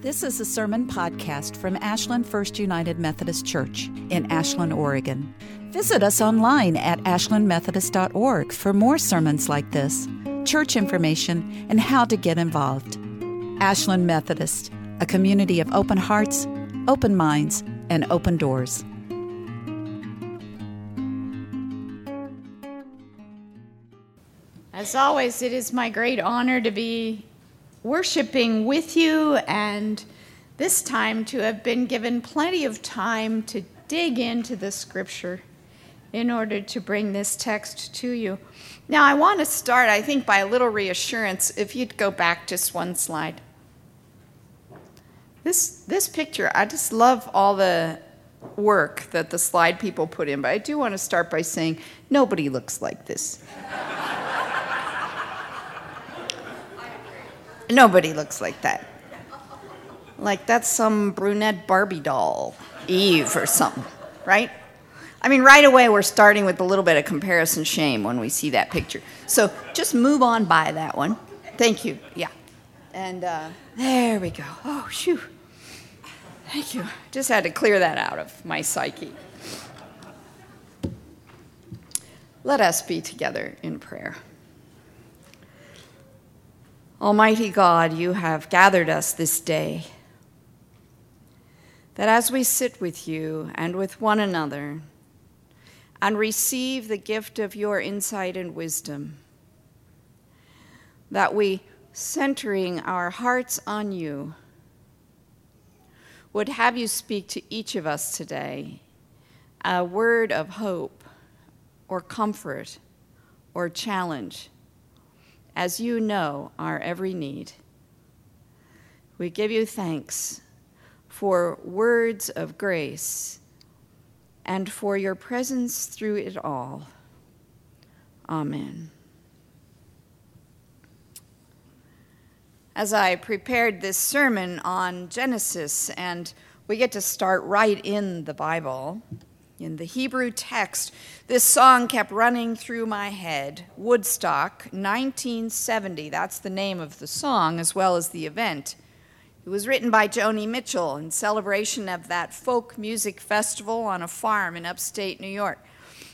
This is a sermon podcast from Ashland First United Methodist Church in Ashland, Oregon. Visit us online at ashlandmethodist.org for more sermons like this, church information, and how to get involved. Ashland Methodist, a community of open hearts, open minds, and open doors. As always, it is my great honor to be worshiping with you and this time to have been given plenty of time to dig into the scripture in order to bring this text to you. Now, I want to start, I think, by a little reassurance. If you'd go back just one slide. This, this picture, I just love all the work that the slide people put in, but I do want to start by saying nobody looks like this. Nobody looks like that. Like that's some brunette Barbie doll, Eve or something, right? I mean, right away we're starting with a little bit of comparison shame when we see that picture. So just move on by that one. Thank you. Yeah. And uh, there we go. Oh, shoo. Thank you. Just had to clear that out of my psyche. Let us be together in prayer. Almighty God, you have gathered us this day, that as we sit with you and with one another and receive the gift of your insight and wisdom, that we, centering our hearts on you, would have you speak to each of us today a word of hope or comfort or challenge as you know our every need. We give you thanks for words of grace and for your presence through it all. Amen. As I prepared this sermon on Genesis, and we get to start right in the Bible, in the Hebrew text, this song kept running through my head Woodstock, 1970. That's the name of the song as well as the event. It was written by Joni Mitchell in celebration of that folk music festival on a farm in upstate New York.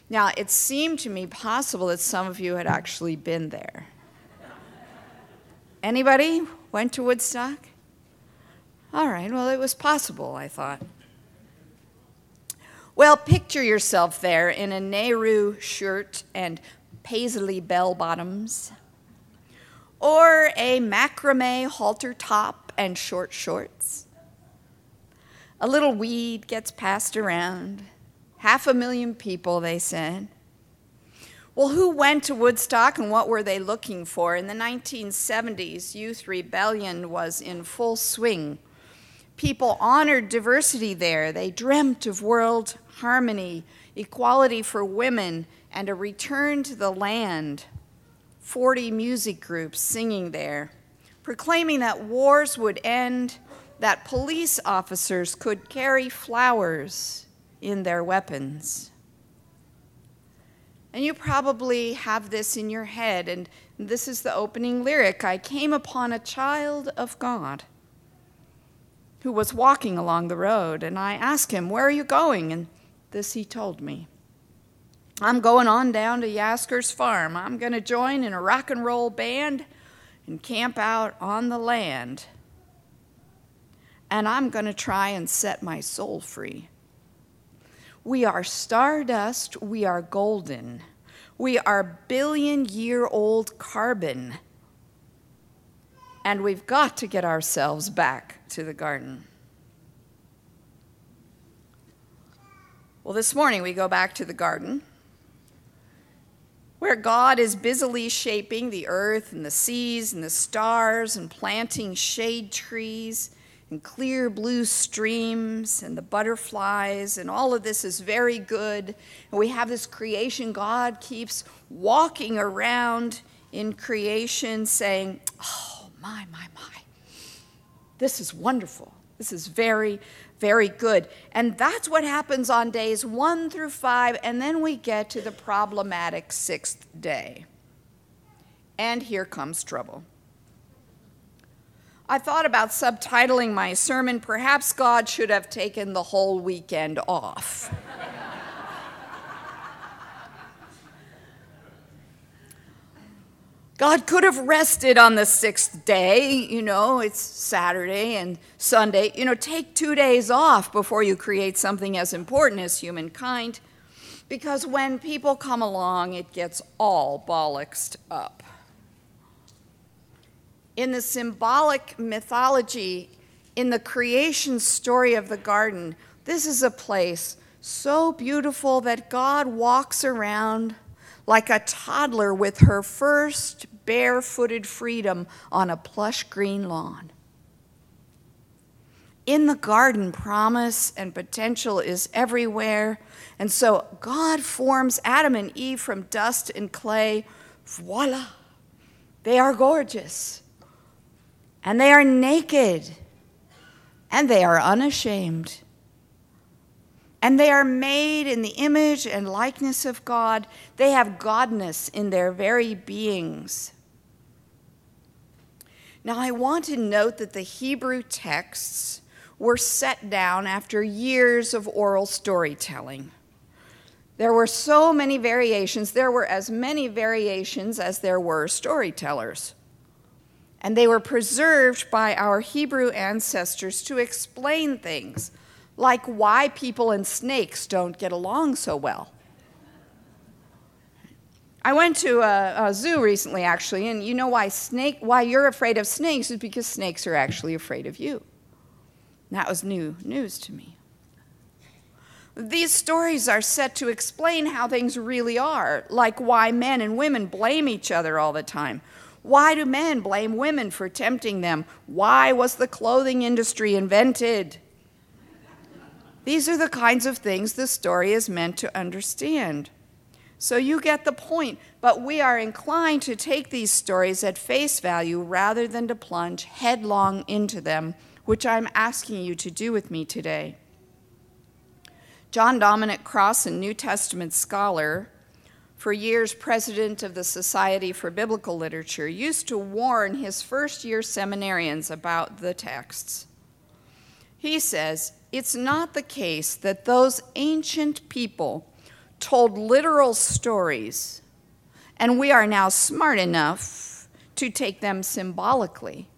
Now, it seemed to me possible that some of you had actually been there. Anybody went to Woodstock? All right, well, it was possible, I thought. Well, picture yourself there in a Nehru shirt and paisley bell bottoms, or a macrame halter top and short shorts. A little weed gets passed around. Half a million people, they said. Well, who went to Woodstock and what were they looking for? In the 1970s, youth rebellion was in full swing. People honored diversity there. They dreamt of world harmony, equality for women, and a return to the land. 40 music groups singing there, proclaiming that wars would end, that police officers could carry flowers in their weapons. And you probably have this in your head, and this is the opening lyric I came upon a child of God who was walking along the road, and I asked him, Where are you going? And this he told me. I'm going on down to Yasgur's farm. I'm going to join in a rock and roll band and camp out on the land. And I'm going to try and set my soul free. We are stardust, we are golden. We are billion year old carbon. And we've got to get ourselves back to the garden. Well, this morning we go back to the garden where God is busily shaping the earth and the seas and the stars and planting shade trees and clear blue streams and the butterflies, and all of this is very good. And we have this creation. God keeps walking around in creation saying, Oh, my, my, my. This is wonderful. This is very, very good. And that's what happens on days one through five, and then we get to the problematic sixth day. And here comes trouble. I thought about subtitling my sermon, Perhaps God Should Have Taken the Whole Weekend Off. God could have rested on the sixth day. You know, it's Saturday and Sunday. You know, take two days off before you create something as important as humankind. Because when people come along, it gets all bollocksed up. In the symbolic mythology, in the creation story of the garden, this is a place so beautiful that God walks around like a toddler with her first barefooted freedom on a plush green lawn. In the garden, promise and potential is everywhere. And so God forms Adam and Eve from dust and clay. Voila! They are gorgeous and they are naked, and they are unashamed. And they are made in the image and likeness of God. They have godness in their very beings. Now, I want to note that the Hebrew texts were set down after years of oral storytelling. There were so many variations, there were as many variations as there were storytellers and they were preserved by our Hebrew ancestors to explain things like why people and snakes don't get along so well. I went to a, a, zoo recently, actually, and you know why snake? Why you're afraid of snakes is because snakes are actually afraid of you. That was new news to me. These stories are set to explain how things really are, like why men and women blame each other all the time, why do men blame women for tempting them? Why was the clothing industry invented? These are the kinds of things the story is meant to understand. So you get the point, but we are inclined to take these stories at face value rather than to plunge headlong into them, which I'm asking you to do with me today. John Dominic Cross, a New Testament scholar, for years president of the Society for Biblical Literature, used to warn his first year seminarians about the texts. He says, It's not the case that those ancient people told literal stories, and we are now smart enough to take them symbolically,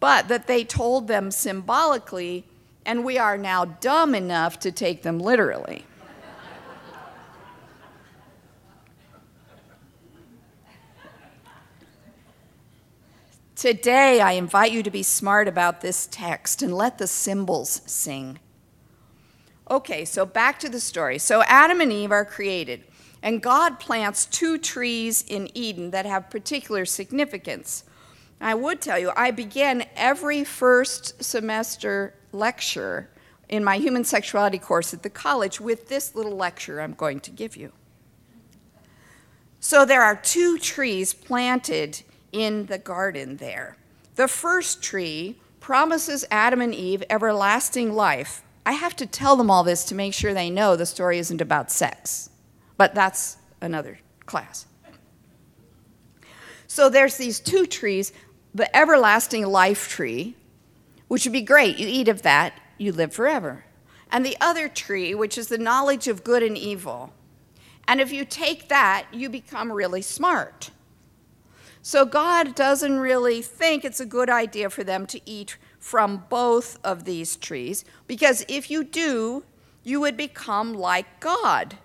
but that they told them symbolically, and we are now dumb enough to take them literally. Today, I invite you to be smart about this text and let the symbols sing. Okay, so back to the story. So, Adam and Eve are created, and God plants two trees in Eden that have particular significance. I would tell you, I begin every first semester lecture in my human sexuality course at the college with this little lecture I'm going to give you. So, there are two trees planted in the garden there. The first tree promises Adam and Eve everlasting life. I have to tell them all this to make sure they know the story isn't about sex, but that's another class. So there's these two trees the everlasting life tree, which would be great. You eat of that, you live forever. And the other tree, which is the knowledge of good and evil. And if you take that, you become really smart. So God doesn't really think it's a good idea for them to eat from both of these trees, because if you do, you would become like God,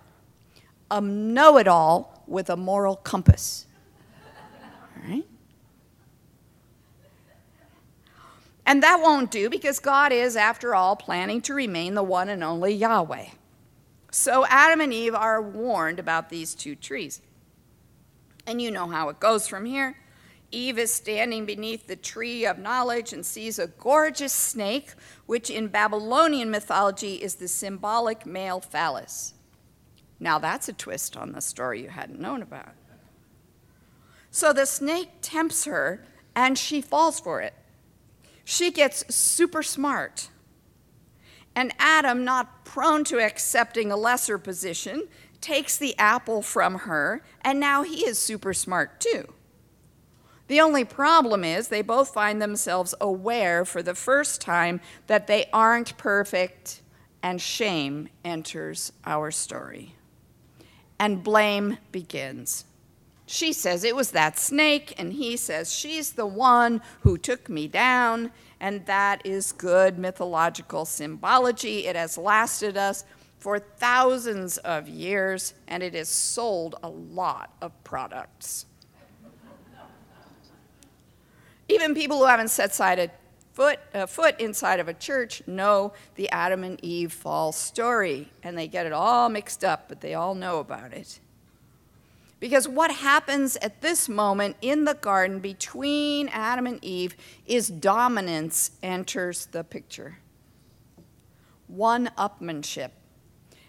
a know it all with a moral compass. All right? And that won't do because God is, after all, planning to remain the one and only Yahweh. So Adam and Eve are warned about these two trees. And you know how it goes from here. Eve is standing beneath the tree of knowledge and sees a gorgeous snake, which in Babylonian mythology is the symbolic male phallus. Now, that's a twist on the story you hadn't known about. So the snake tempts her, and she falls for it. She gets super smart. And Adam, not prone to accepting a lesser position, takes the apple from her, and now he is super smart too. The only problem is they both find themselves aware for the first time that they aren't perfect, and shame enters our story. And blame begins. She says it was that snake, and he says she's the one who took me down, and that is good mythological symbology. It has lasted us for thousands of years, and it has sold a lot of products. Even people who haven't set foot, a foot inside of a church know the Adam and Eve fall story, and they get it all mixed up, but they all know about it. Because what happens at this moment in the garden between Adam and Eve is dominance enters the picture. One upmanship.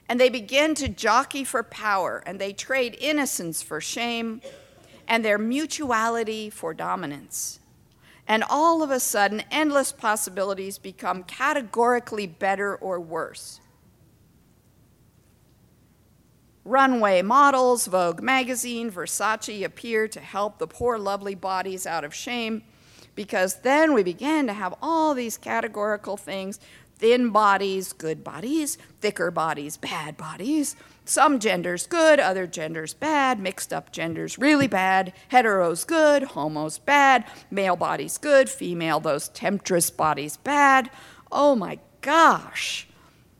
And they begin to jockey for power, and they trade innocence for shame and their mutuality for dominance. And all of a sudden, endless possibilities become categorically better or worse. Runway models, Vogue magazine, Versace appear to help the poor, lovely bodies out of shame because then we began to have all these categorical things thin bodies, good bodies, thicker bodies, bad bodies, some genders good, other genders bad, mixed up genders really bad, heteros good, homos bad, male bodies good, female, those temptress bodies bad. Oh my gosh.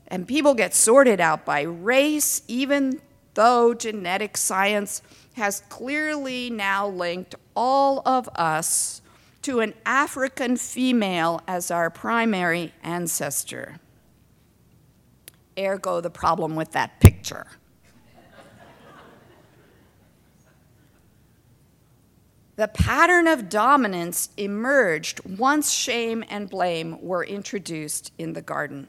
And people get sorted out by race, even though genetic science has clearly now linked all of us to an African female as our primary ancestor. Ergo, the problem with that picture. the pattern of dominance emerged once shame and blame were introduced in the garden.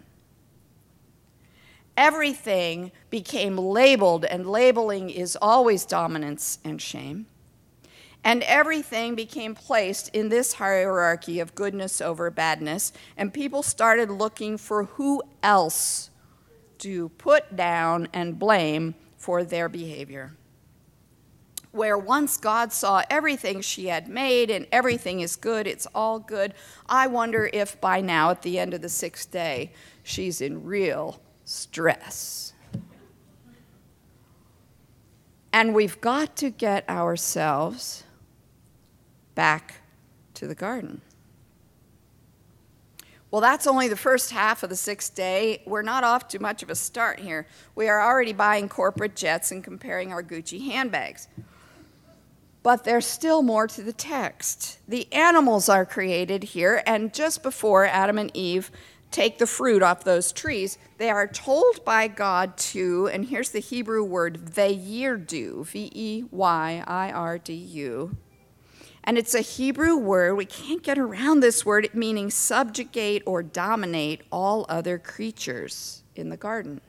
Everything became labeled, and labeling is always dominance and shame. And everything became placed in this hierarchy of goodness over badness, and people started looking for who else to put down and blame for their behavior. Where once God saw everything she had made and everything is good, it's all good, I wonder if by now, at the end of the sixth day, she's in real stress. And we've got to get ourselves back to the garden. Well, that's only the first half of the sixth day. We're not off to much of a start here. We are already buying corporate jets and comparing our Gucci handbags. But there's still more to the text. The animals are created here, and just before Adam and Eve take the fruit off those trees, they are told by God to, and here's the Hebrew word, veyirdu, V E Y I R D U, and it's a Hebrew word. We can't get around this word, meaning subjugate or dominate all other creatures in the garden.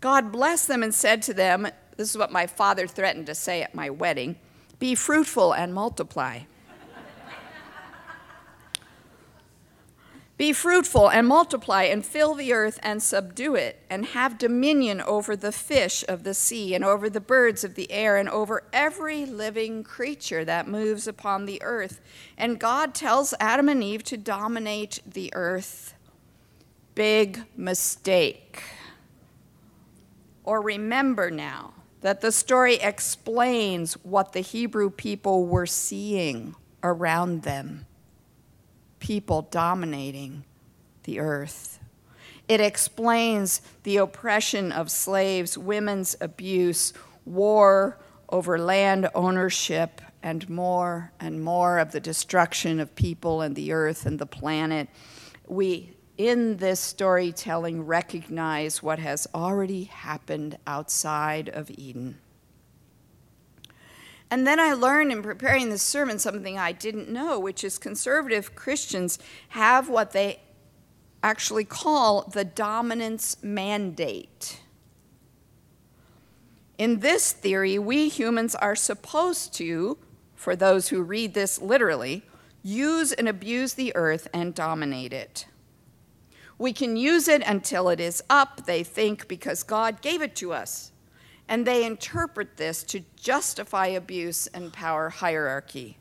God blessed them and said to them, This is what my father threatened to say at my wedding be fruitful and multiply. Be fruitful and multiply and fill the earth and subdue it, and have dominion over the fish of the sea and over the birds of the air and over every living creature that moves upon the earth. And God tells Adam and Eve to dominate the earth. Big mistake. Or remember now that the story explains what the Hebrew people were seeing around them people dominating the earth. It explains the oppression of slaves, women's abuse, war over land ownership, and more and more of the destruction of people and the earth and the planet. We, in this storytelling, recognize what has already happened outside of Eden. And then I learned in preparing this sermon something I didn't know, which is conservative Christians have what they actually call the dominance mandate. In this theory, we humans are supposed to, for those who read this literally, use and abuse the earth and dominate it. We can use it until it is up, they think, because God gave it to us and they interpret this to justify abuse and power hierarchy.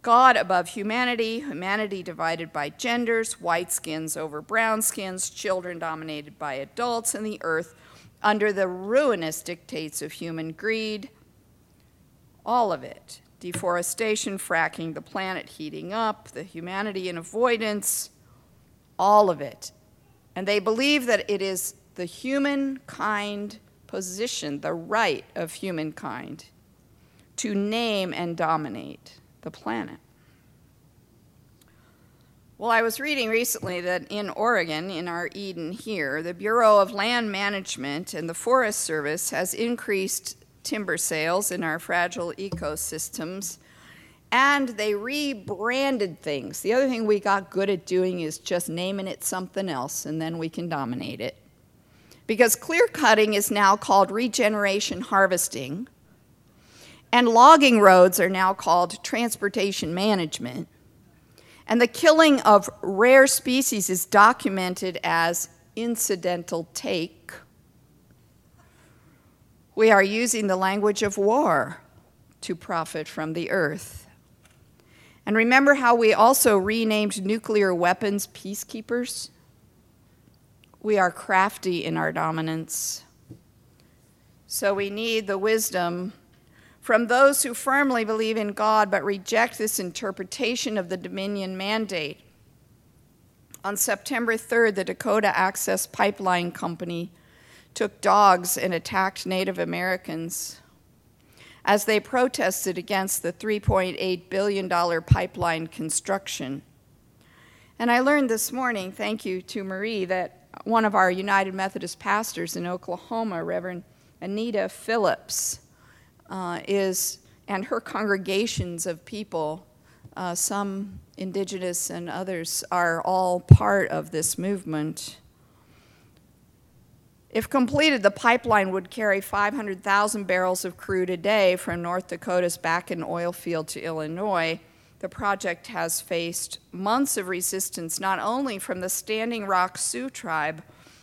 God above humanity, humanity divided by genders, white skins over brown skins, children dominated by adults, and the earth under the ruinous dictates of human greed. All of it deforestation, fracking, the planet heating up, the humanity in avoidance, all of it. And they believe that it is the humankind position, the right of humankind to name and dominate the planet. Well, I was reading recently that in Oregon, in our Eden here, the Bureau of Land Management and the Forest Service has increased timber sales in our fragile ecosystems and they rebranded things. The other thing we got good at doing is just naming it something else and then we can dominate it. Because clear cutting is now called regeneration harvesting, and logging roads are now called transportation management. And the killing of rare species is documented as incidental take. We are using the language of war to profit from the earth. And remember how we also renamed nuclear weapons peacekeepers? We are crafty in our dominance. So we need the wisdom from those who firmly believe in God but reject this interpretation of the Dominion mandate. On September 3rd, the Dakota Access Pipeline Company took dogs and attacked Native Americans as they protested against the $3.8 billion pipeline construction. And I learned this morning, thank you to Marie, that one of our United Methodist pastors in Oklahoma, Reverend Anita Phillips, uh, is, and her congregations of people, uh, some indigenous and others, are all part of this movement. If completed, the pipeline would carry 500,000 barrels of crude a day from North Dakota's Bakken oil field to Illinois. The project has faced months of resistance not only from the Standing Rock Sioux tribe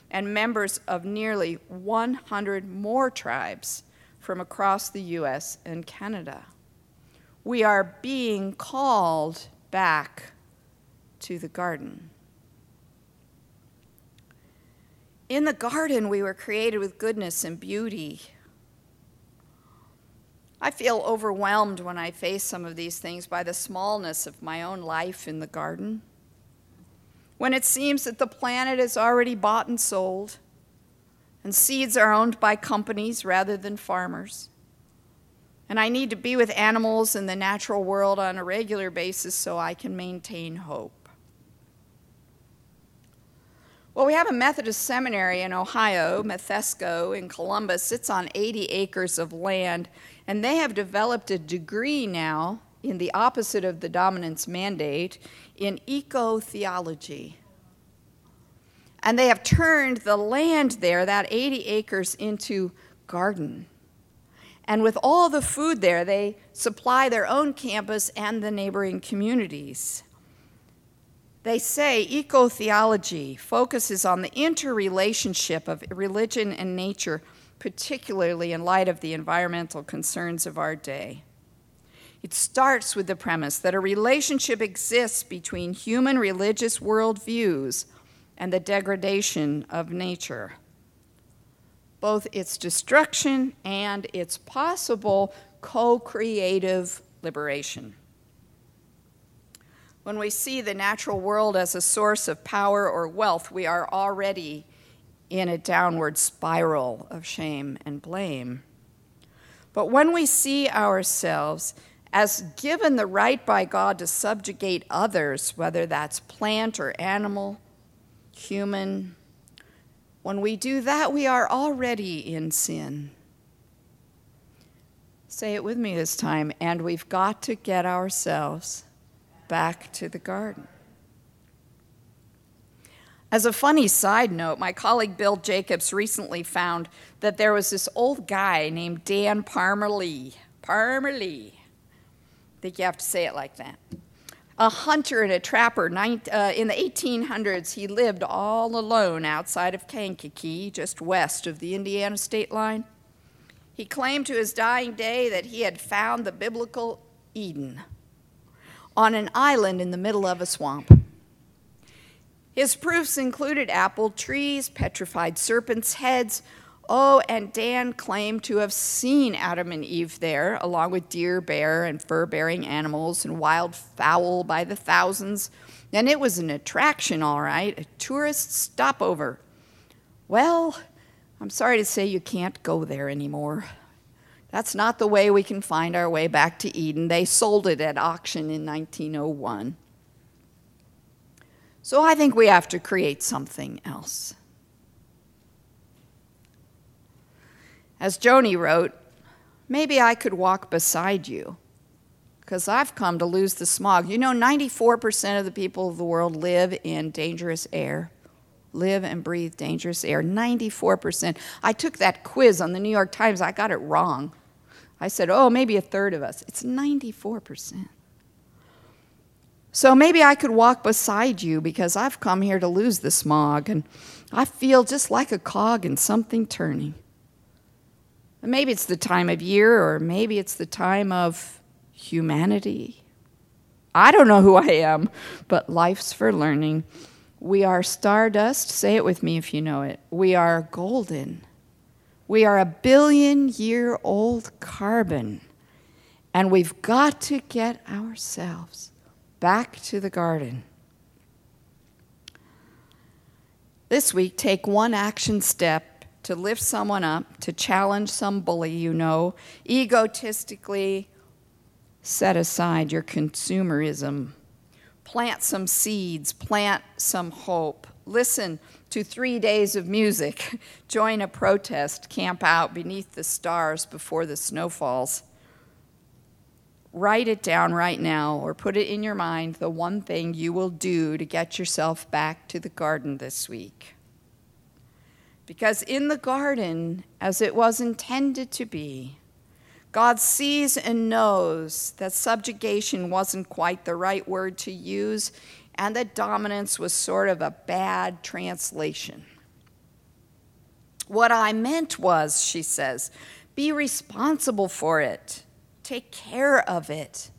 and members of nearly 100 more tribes from across the US and Canada. We are being called back to the garden. In the garden, we were created with goodness and beauty. I feel overwhelmed when I face some of these things by the smallness of my own life in the garden. When it seems that the planet is already bought and sold, and seeds are owned by companies rather than farmers. And I need to be with animals in the natural world on a regular basis so I can maintain hope. Well, we have a Methodist seminary in Ohio, Methesco in Columbus. It's on 80 acres of land, and they have developed a degree now in the opposite of the dominance mandate in eco theology. And they have turned the land there, that 80 acres, into garden. And with all the food there, they supply their own campus and the neighboring communities. They say eco theology focuses on the interrelationship of religion and nature, particularly in light of the environmental concerns of our day. It starts with the premise that a relationship exists between human religious worldviews and the degradation of nature, both its destruction and its possible co creative liberation. When we see the natural world as a source of power or wealth, we are already in a downward spiral of shame and blame. But when we see ourselves as given the right by God to subjugate others, whether that's plant or animal, human, when we do that, we are already in sin. Say it with me this time, and we've got to get ourselves back to the garden. As a funny side note, my colleague Bill Jacobs recently found that there was this old guy named Dan Parmalee. Parmalee. I think you have to say it like that. A hunter and a trapper. Uh, in the 1800s, he lived all alone outside of Kankakee, just west of the Indiana state line. He claimed to his dying day that he had found the biblical Eden on an island in the middle of a swamp. His proofs included apple trees, petrified serpents' heads. Oh, and Dan claimed to have seen Adam and Eve there, along with deer, bear, and fur bearing animals and wild fowl by the thousands. And it was an attraction, all right, a tourist stopover. Well, I'm sorry to say you can't go there anymore. That's not the way we can find our way back to Eden. They sold it at auction in 1901. So I think we have to create something else. As Joni wrote, maybe I could walk beside you because I've come to lose the smog. You know, 94% of the people of the world live in dangerous air, live and breathe dangerous air. 94%. I took that quiz on the New York Times, I got it wrong. I said, oh, maybe a third of us. It's 94%. So maybe I could walk beside you because I've come here to lose the smog and I feel just like a cog in something turning. And maybe it's the time of year or maybe it's the time of humanity. I don't know who I am, but life's for learning. We are stardust. Say it with me if you know it. We are golden. We are a billion year old carbon, and we've got to get ourselves back to the garden. This week, take one action step to lift someone up, to challenge some bully you know, egotistically set aside your consumerism. Plant some seeds, plant some hope. Listen to three days of music, join a protest, camp out beneath the stars before the snow falls. Write it down right now or put it in your mind the one thing you will do to get yourself back to the garden this week. Because in the garden, as it was intended to be, God sees and knows that subjugation wasn't quite the right word to use and that dominance was sort of a bad translation. What I meant was, she says, be responsible for it, take care of it,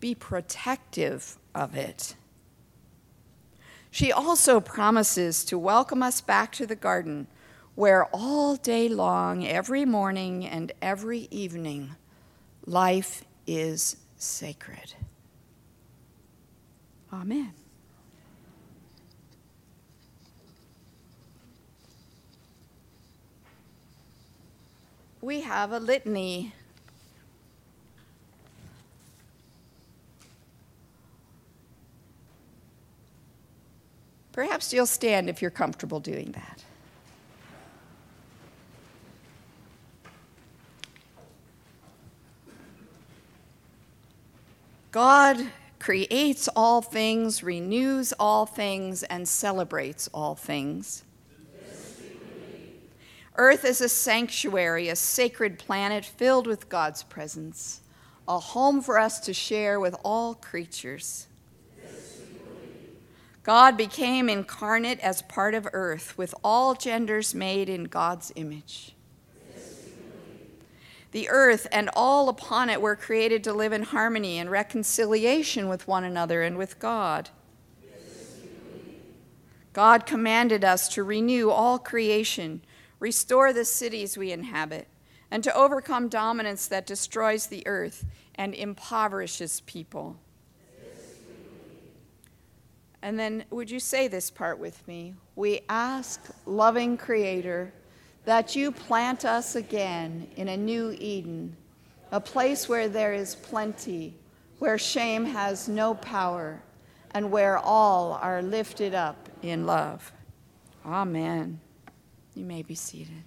be protective of it. She also promises to welcome us back to the garden where all day long, every morning and every evening, life is sacred. Amen. We have a litany. Perhaps you'll stand if you're comfortable doing that. God creates all things, renews all things, and celebrates all things. Earth is a sanctuary, a sacred planet filled with God's presence, a home for us to share with all creatures. God became incarnate as part of earth, with all genders made in God's image. The earth and all upon it were created to live in harmony and reconciliation with one another and with God. God commanded us to renew all creation, restore the cities we inhabit, and to overcome dominance that destroys the earth and impoverishes people. And then, would you say this part with me? We ask, loving Creator, that you plant us again in a new Eden, a place where there is plenty, where shame has no power, and where all are lifted up in love. Amen. You may be seated.